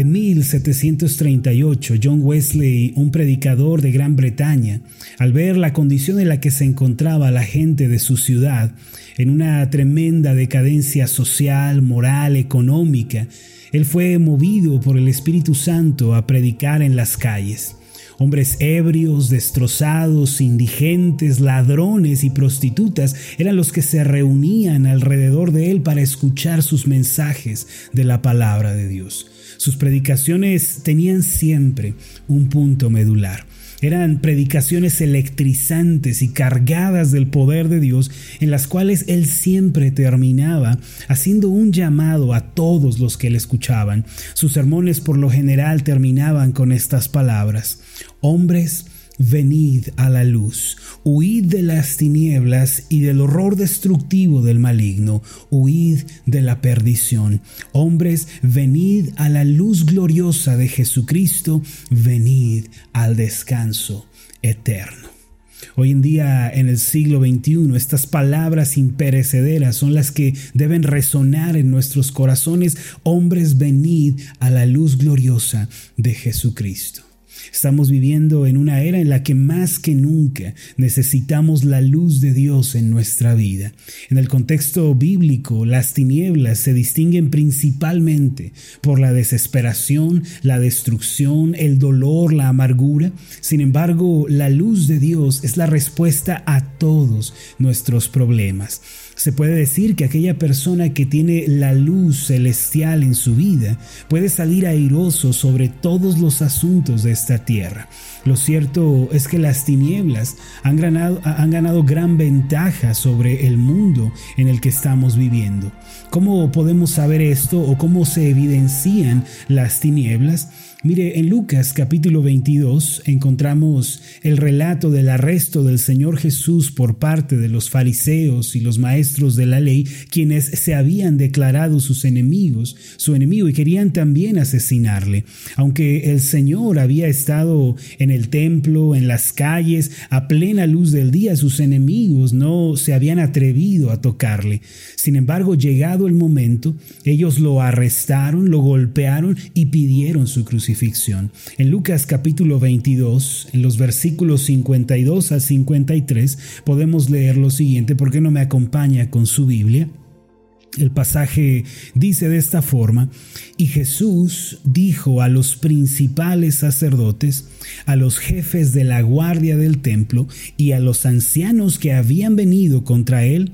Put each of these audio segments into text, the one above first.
En 1738, John Wesley, un predicador de Gran Bretaña, al ver la condición en la que se encontraba la gente de su ciudad, en una tremenda decadencia social, moral, económica, él fue movido por el Espíritu Santo a predicar en las calles. Hombres ebrios, destrozados, indigentes, ladrones y prostitutas eran los que se reunían alrededor de él para escuchar sus mensajes de la palabra de Dios. Sus predicaciones tenían siempre un punto medular. Eran predicaciones electrizantes y cargadas del poder de Dios en las cuales él siempre terminaba haciendo un llamado a todos los que le escuchaban. Sus sermones por lo general terminaban con estas palabras. Hombres, venid a la luz, huid de las tinieblas y del horror destructivo del maligno, huid de la perdición. Hombres, venid a la luz gloriosa de Jesucristo, venid al descanso eterno. Hoy en día, en el siglo XXI, estas palabras imperecederas son las que deben resonar en nuestros corazones. Hombres, venid a la luz gloriosa de Jesucristo. Estamos viviendo en una era en la que más que nunca necesitamos la luz de Dios en nuestra vida. En el contexto bíblico, las tinieblas se distinguen principalmente por la desesperación, la destrucción, el dolor, la amargura. Sin embargo, la luz de Dios es la respuesta a todos nuestros problemas. Se puede decir que aquella persona que tiene la luz celestial en su vida puede salir airoso sobre todos los asuntos de esta tierra. Lo cierto es que las tinieblas han ganado, han ganado gran ventaja sobre el mundo en el que estamos viviendo. ¿Cómo podemos saber esto o cómo se evidencian las tinieblas? Mire, en Lucas capítulo 22 encontramos el relato del arresto del Señor Jesús por parte de los fariseos y los maestros de la ley, quienes se habían declarado sus enemigos, su enemigo, y querían también asesinarle. Aunque el Señor había estado en el templo, en las calles, a plena luz del día, sus enemigos no se habían atrevido a tocarle. Sin embargo, llegado el momento, ellos lo arrestaron, lo golpearon y pidieron su crucifixión. En Lucas capítulo 22, en los versículos 52 al 53, podemos leer lo siguiente, ¿por qué no me acompaña con su Biblia? El pasaje dice de esta forma, y Jesús dijo a los principales sacerdotes, a los jefes de la guardia del templo y a los ancianos que habían venido contra él,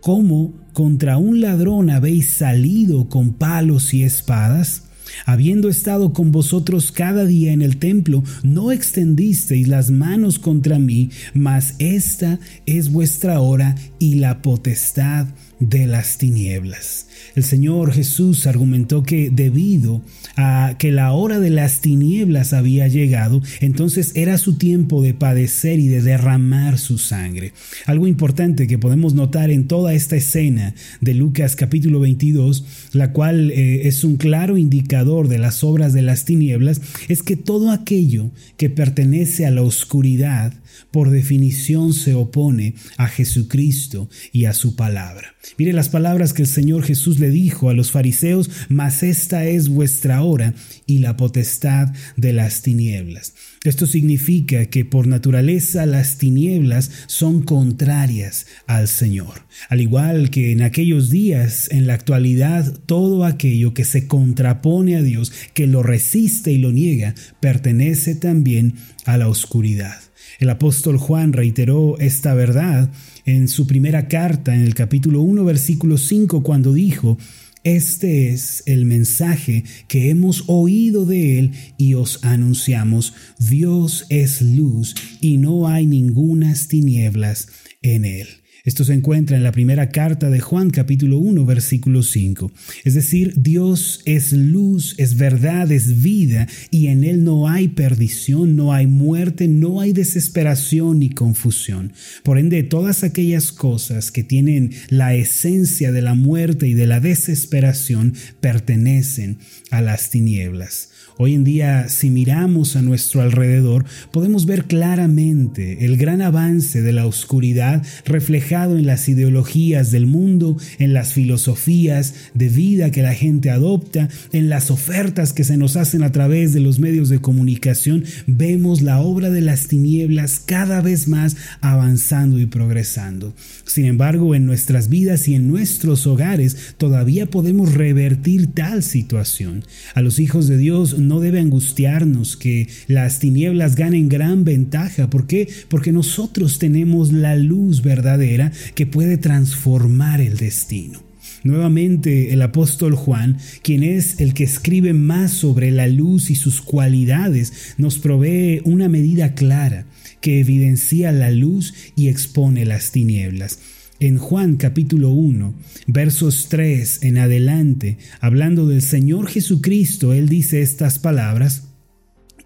¿cómo contra un ladrón habéis salido con palos y espadas? Habiendo estado con vosotros cada día en el templo, no extendisteis las manos contra mí, mas esta es vuestra hora y la potestad de las tinieblas. El Señor Jesús argumentó que debido a que la hora de las tinieblas había llegado, entonces era su tiempo de padecer y de derramar su sangre. Algo importante que podemos notar en toda esta escena de Lucas capítulo 22, la cual eh, es un claro indicador de las obras de las tinieblas, es que todo aquello que pertenece a la oscuridad, por definición se opone a Jesucristo y a su palabra. Mire las palabras que el Señor Jesús le dijo a los fariseos, mas esta es vuestra hora y la potestad de las tinieblas. Esto significa que por naturaleza las tinieblas son contrarias al Señor. Al igual que en aquellos días, en la actualidad, todo aquello que se contrapone a Dios, que lo resiste y lo niega, pertenece también a la oscuridad. El apóstol Juan reiteró esta verdad en su primera carta, en el capítulo 1, versículo 5, cuando dijo, este es el mensaje que hemos oído de Él y os anunciamos. Dios es luz y no hay ningunas tinieblas en Él. Esto se encuentra en la primera carta de Juan capítulo 1 versículo 5. Es decir, Dios es luz, es verdad, es vida y en Él no hay perdición, no hay muerte, no hay desesperación ni confusión. Por ende, todas aquellas cosas que tienen la esencia de la muerte y de la desesperación pertenecen a las tinieblas. Hoy en día, si miramos a nuestro alrededor, podemos ver claramente el gran avance de la oscuridad reflejado en las ideologías del mundo, en las filosofías de vida que la gente adopta, en las ofertas que se nos hacen a través de los medios de comunicación, vemos la obra de las tinieblas cada vez más avanzando y progresando. Sin embargo, en nuestras vidas y en nuestros hogares todavía podemos revertir tal situación. A los hijos de Dios no debe angustiarnos que las tinieblas ganen gran ventaja. ¿Por qué? Porque nosotros tenemos la luz verdadera que puede transformar el destino. Nuevamente el apóstol Juan, quien es el que escribe más sobre la luz y sus cualidades, nos provee una medida clara que evidencia la luz y expone las tinieblas. En Juan capítulo 1, versos 3 en adelante, hablando del Señor Jesucristo, Él dice estas palabras,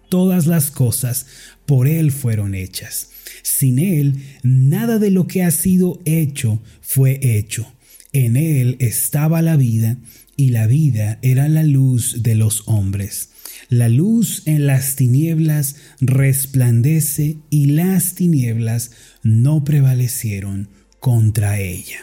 Todas las cosas por Él fueron hechas. Sin Él, nada de lo que ha sido hecho fue hecho. En Él estaba la vida, y la vida era la luz de los hombres. La luz en las tinieblas resplandece y las tinieblas no prevalecieron contra ella.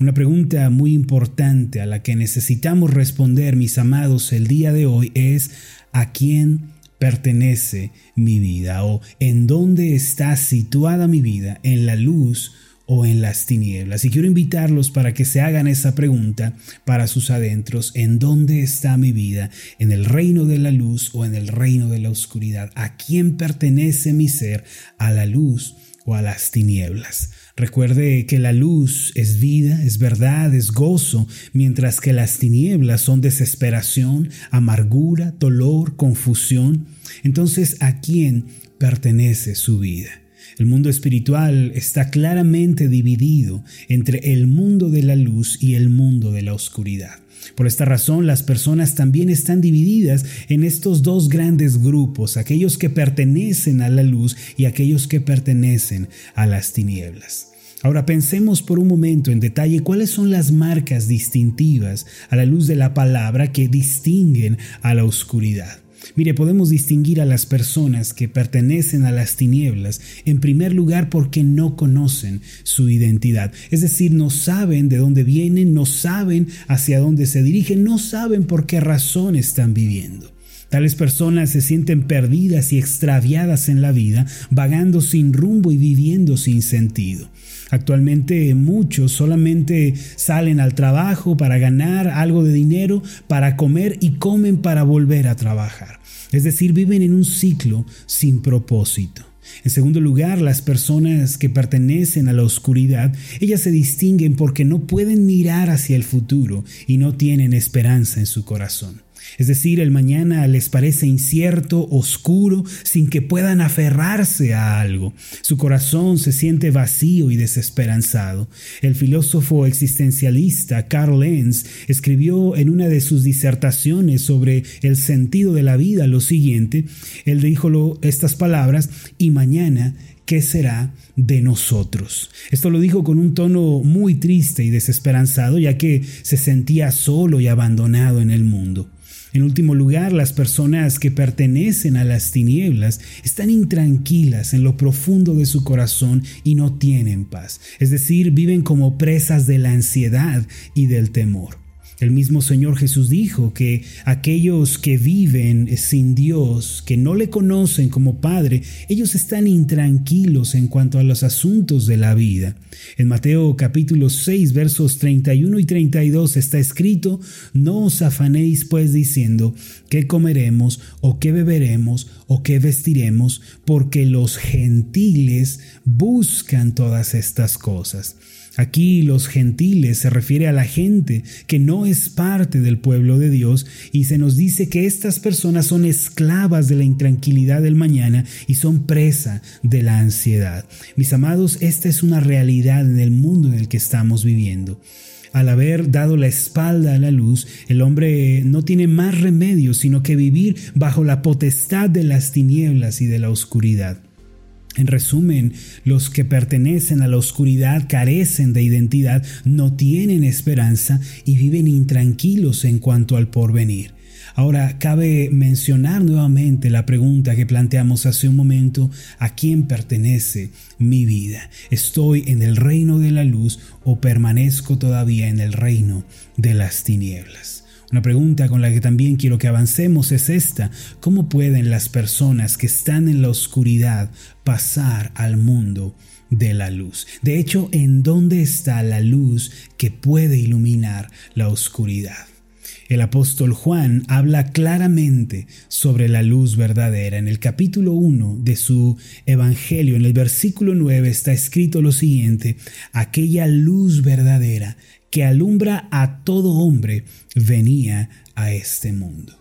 Una pregunta muy importante a la que necesitamos responder, mis amados, el día de hoy es ¿a quién pertenece mi vida? ¿O en dónde está situada mi vida? ¿En la luz o en las tinieblas? Y quiero invitarlos para que se hagan esa pregunta para sus adentros. ¿En dónde está mi vida? ¿En el reino de la luz o en el reino de la oscuridad? ¿A quién pertenece mi ser? ¿A la luz o a las tinieblas? Recuerde que la luz es vida, es verdad, es gozo, mientras que las tinieblas son desesperación, amargura, dolor, confusión. Entonces, ¿a quién pertenece su vida? El mundo espiritual está claramente dividido entre el mundo de la luz y el mundo de la oscuridad. Por esta razón, las personas también están divididas en estos dos grandes grupos, aquellos que pertenecen a la luz y aquellos que pertenecen a las tinieblas. Ahora pensemos por un momento en detalle cuáles son las marcas distintivas a la luz de la palabra que distinguen a la oscuridad. Mire, podemos distinguir a las personas que pertenecen a las tinieblas en primer lugar porque no conocen su identidad, es decir, no saben de dónde vienen, no saben hacia dónde se dirigen, no saben por qué razón están viviendo. Tales personas se sienten perdidas y extraviadas en la vida, vagando sin rumbo y viviendo sin sentido. Actualmente muchos solamente salen al trabajo para ganar algo de dinero, para comer y comen para volver a trabajar. Es decir, viven en un ciclo sin propósito. En segundo lugar, las personas que pertenecen a la oscuridad, ellas se distinguen porque no pueden mirar hacia el futuro y no tienen esperanza en su corazón. Es decir, el mañana les parece incierto, oscuro, sin que puedan aferrarse a algo. Su corazón se siente vacío y desesperanzado. El filósofo existencialista Carl Lenz escribió en una de sus disertaciones sobre el sentido de la vida lo siguiente. Él dijo estas palabras, y mañana ¿qué será de nosotros? Esto lo dijo con un tono muy triste y desesperanzado, ya que se sentía solo y abandonado en el mundo. En último lugar, las personas que pertenecen a las tinieblas están intranquilas en lo profundo de su corazón y no tienen paz, es decir, viven como presas de la ansiedad y del temor. El mismo Señor Jesús dijo que aquellos que viven sin Dios, que no le conocen como Padre, ellos están intranquilos en cuanto a los asuntos de la vida. En Mateo capítulo 6 versos 31 y 32 está escrito, no os afanéis pues diciendo, ¿qué comeremos o qué beberemos o qué vestiremos? Porque los gentiles buscan todas estas cosas. Aquí los gentiles se refiere a la gente que no es parte del pueblo de Dios y se nos dice que estas personas son esclavas de la intranquilidad del mañana y son presa de la ansiedad. Mis amados, esta es una realidad en el mundo en el que estamos viviendo. Al haber dado la espalda a la luz, el hombre no tiene más remedio sino que vivir bajo la potestad de las tinieblas y de la oscuridad. En resumen, los que pertenecen a la oscuridad carecen de identidad, no tienen esperanza y viven intranquilos en cuanto al porvenir. Ahora, cabe mencionar nuevamente la pregunta que planteamos hace un momento, ¿a quién pertenece mi vida? ¿Estoy en el reino de la luz o permanezco todavía en el reino de las tinieblas? Una pregunta con la que también quiero que avancemos es esta. ¿Cómo pueden las personas que están en la oscuridad pasar al mundo de la luz? De hecho, ¿en dónde está la luz que puede iluminar la oscuridad? El apóstol Juan habla claramente sobre la luz verdadera. En el capítulo 1 de su Evangelio, en el versículo 9, está escrito lo siguiente, aquella luz verdadera que alumbra a todo hombre venía a este mundo.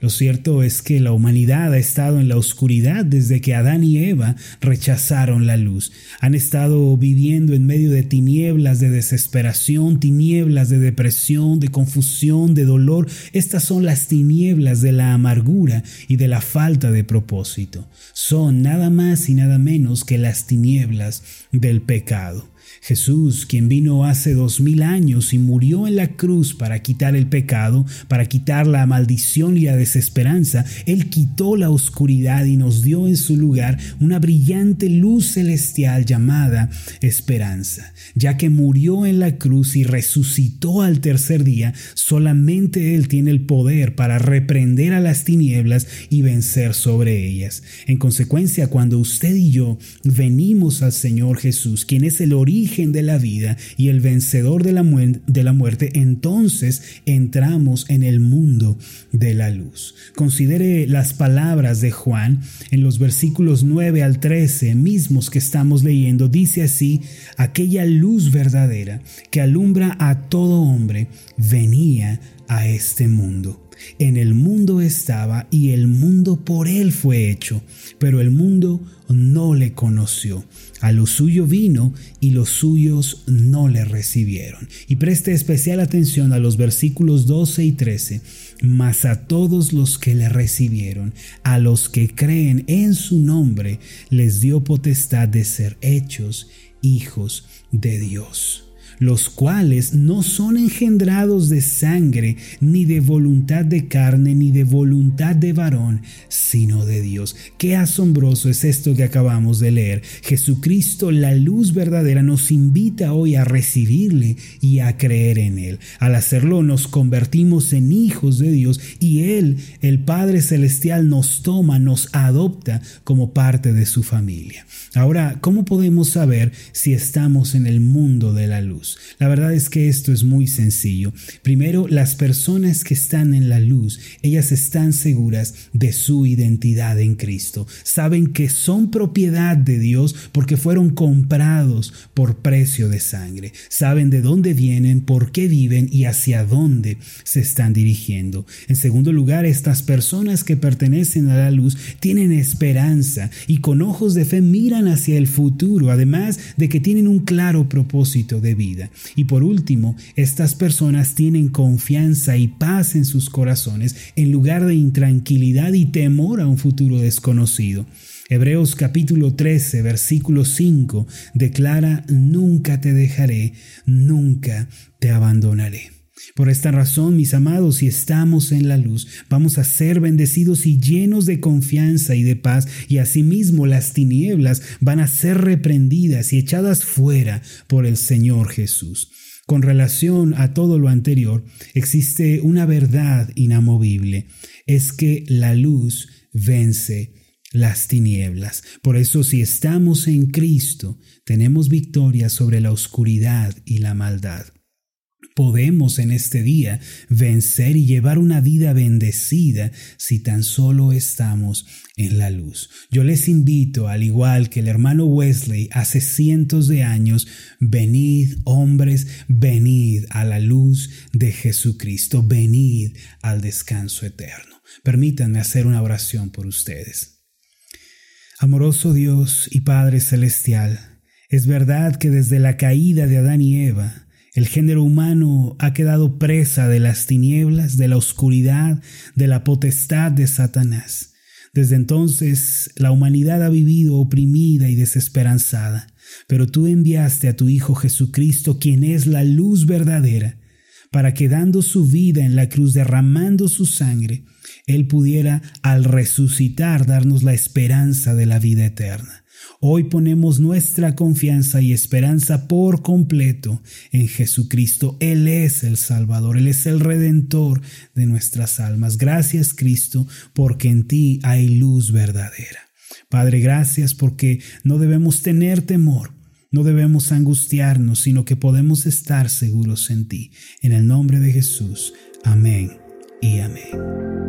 Lo cierto es que la humanidad ha estado en la oscuridad desde que Adán y Eva rechazaron la luz. Han estado viviendo en medio de tinieblas de desesperación, tinieblas de depresión, de confusión, de dolor. Estas son las tinieblas de la amargura y de la falta de propósito. Son nada más y nada menos que las tinieblas del pecado. Jesús, quien vino hace dos mil años y murió en la cruz para quitar el pecado, para quitar la maldición y la desesperanza, Él quitó la oscuridad y nos dio en su lugar una brillante luz celestial llamada esperanza. Ya que murió en la cruz y resucitó al tercer día, solamente Él tiene el poder para reprender a las tinieblas y vencer sobre ellas. En consecuencia, cuando usted y yo venimos al Señor Jesús, quien es el origen de la vida y el vencedor de la, de la muerte, entonces entramos en el mundo de la luz. Considere las palabras de Juan en los versículos 9 al 13 mismos que estamos leyendo. Dice así, aquella luz verdadera que alumbra a todo hombre venía a este mundo. En el mundo estaba y el mundo por él fue hecho, pero el mundo no le conoció. A lo suyo vino y los suyos no le recibieron. Y preste especial atención a los versículos 12 y 13. Mas a todos los que le recibieron, a los que creen en su nombre, les dio potestad de ser hechos hijos de Dios los cuales no son engendrados de sangre, ni de voluntad de carne, ni de voluntad de varón, sino de Dios. Qué asombroso es esto que acabamos de leer. Jesucristo, la luz verdadera, nos invita hoy a recibirle y a creer en Él. Al hacerlo nos convertimos en hijos de Dios y Él, el Padre Celestial, nos toma, nos adopta como parte de su familia. Ahora, ¿cómo podemos saber si estamos en el mundo de la luz? La verdad es que esto es muy sencillo. Primero, las personas que están en la luz, ellas están seguras de su identidad en Cristo. Saben que son propiedad de Dios porque fueron comprados por precio de sangre. Saben de dónde vienen, por qué viven y hacia dónde se están dirigiendo. En segundo lugar, estas personas que pertenecen a la luz tienen esperanza y con ojos de fe miran hacia el futuro, además de que tienen un claro propósito de Y por último, estas personas tienen confianza y paz en sus corazones en lugar de intranquilidad y temor a un futuro desconocido. Hebreos capítulo 13, versículo 5 declara, Nunca te dejaré, nunca te abandonaré. Por esta razón, mis amados, si estamos en la luz, vamos a ser bendecidos y llenos de confianza y de paz, y asimismo las tinieblas van a ser reprendidas y echadas fuera por el Señor Jesús. Con relación a todo lo anterior, existe una verdad inamovible, es que la luz vence las tinieblas. Por eso si estamos en Cristo, tenemos victoria sobre la oscuridad y la maldad podemos en este día vencer y llevar una vida bendecida si tan solo estamos en la luz. Yo les invito, al igual que el hermano Wesley hace cientos de años, venid hombres, venid a la luz de Jesucristo, venid al descanso eterno. Permítanme hacer una oración por ustedes. Amoroso Dios y Padre Celestial, es verdad que desde la caída de Adán y Eva, el género humano ha quedado presa de las tinieblas, de la oscuridad, de la potestad de Satanás. Desde entonces la humanidad ha vivido oprimida y desesperanzada, pero tú enviaste a tu Hijo Jesucristo, quien es la luz verdadera, para que dando su vida en la cruz, derramando su sangre, Él pudiera al resucitar darnos la esperanza de la vida eterna. Hoy ponemos nuestra confianza y esperanza por completo en Jesucristo. Él es el Salvador, Él es el Redentor de nuestras almas. Gracias Cristo, porque en ti hay luz verdadera. Padre, gracias porque no debemos tener temor, no debemos angustiarnos, sino que podemos estar seguros en ti. En el nombre de Jesús. Amén y amén.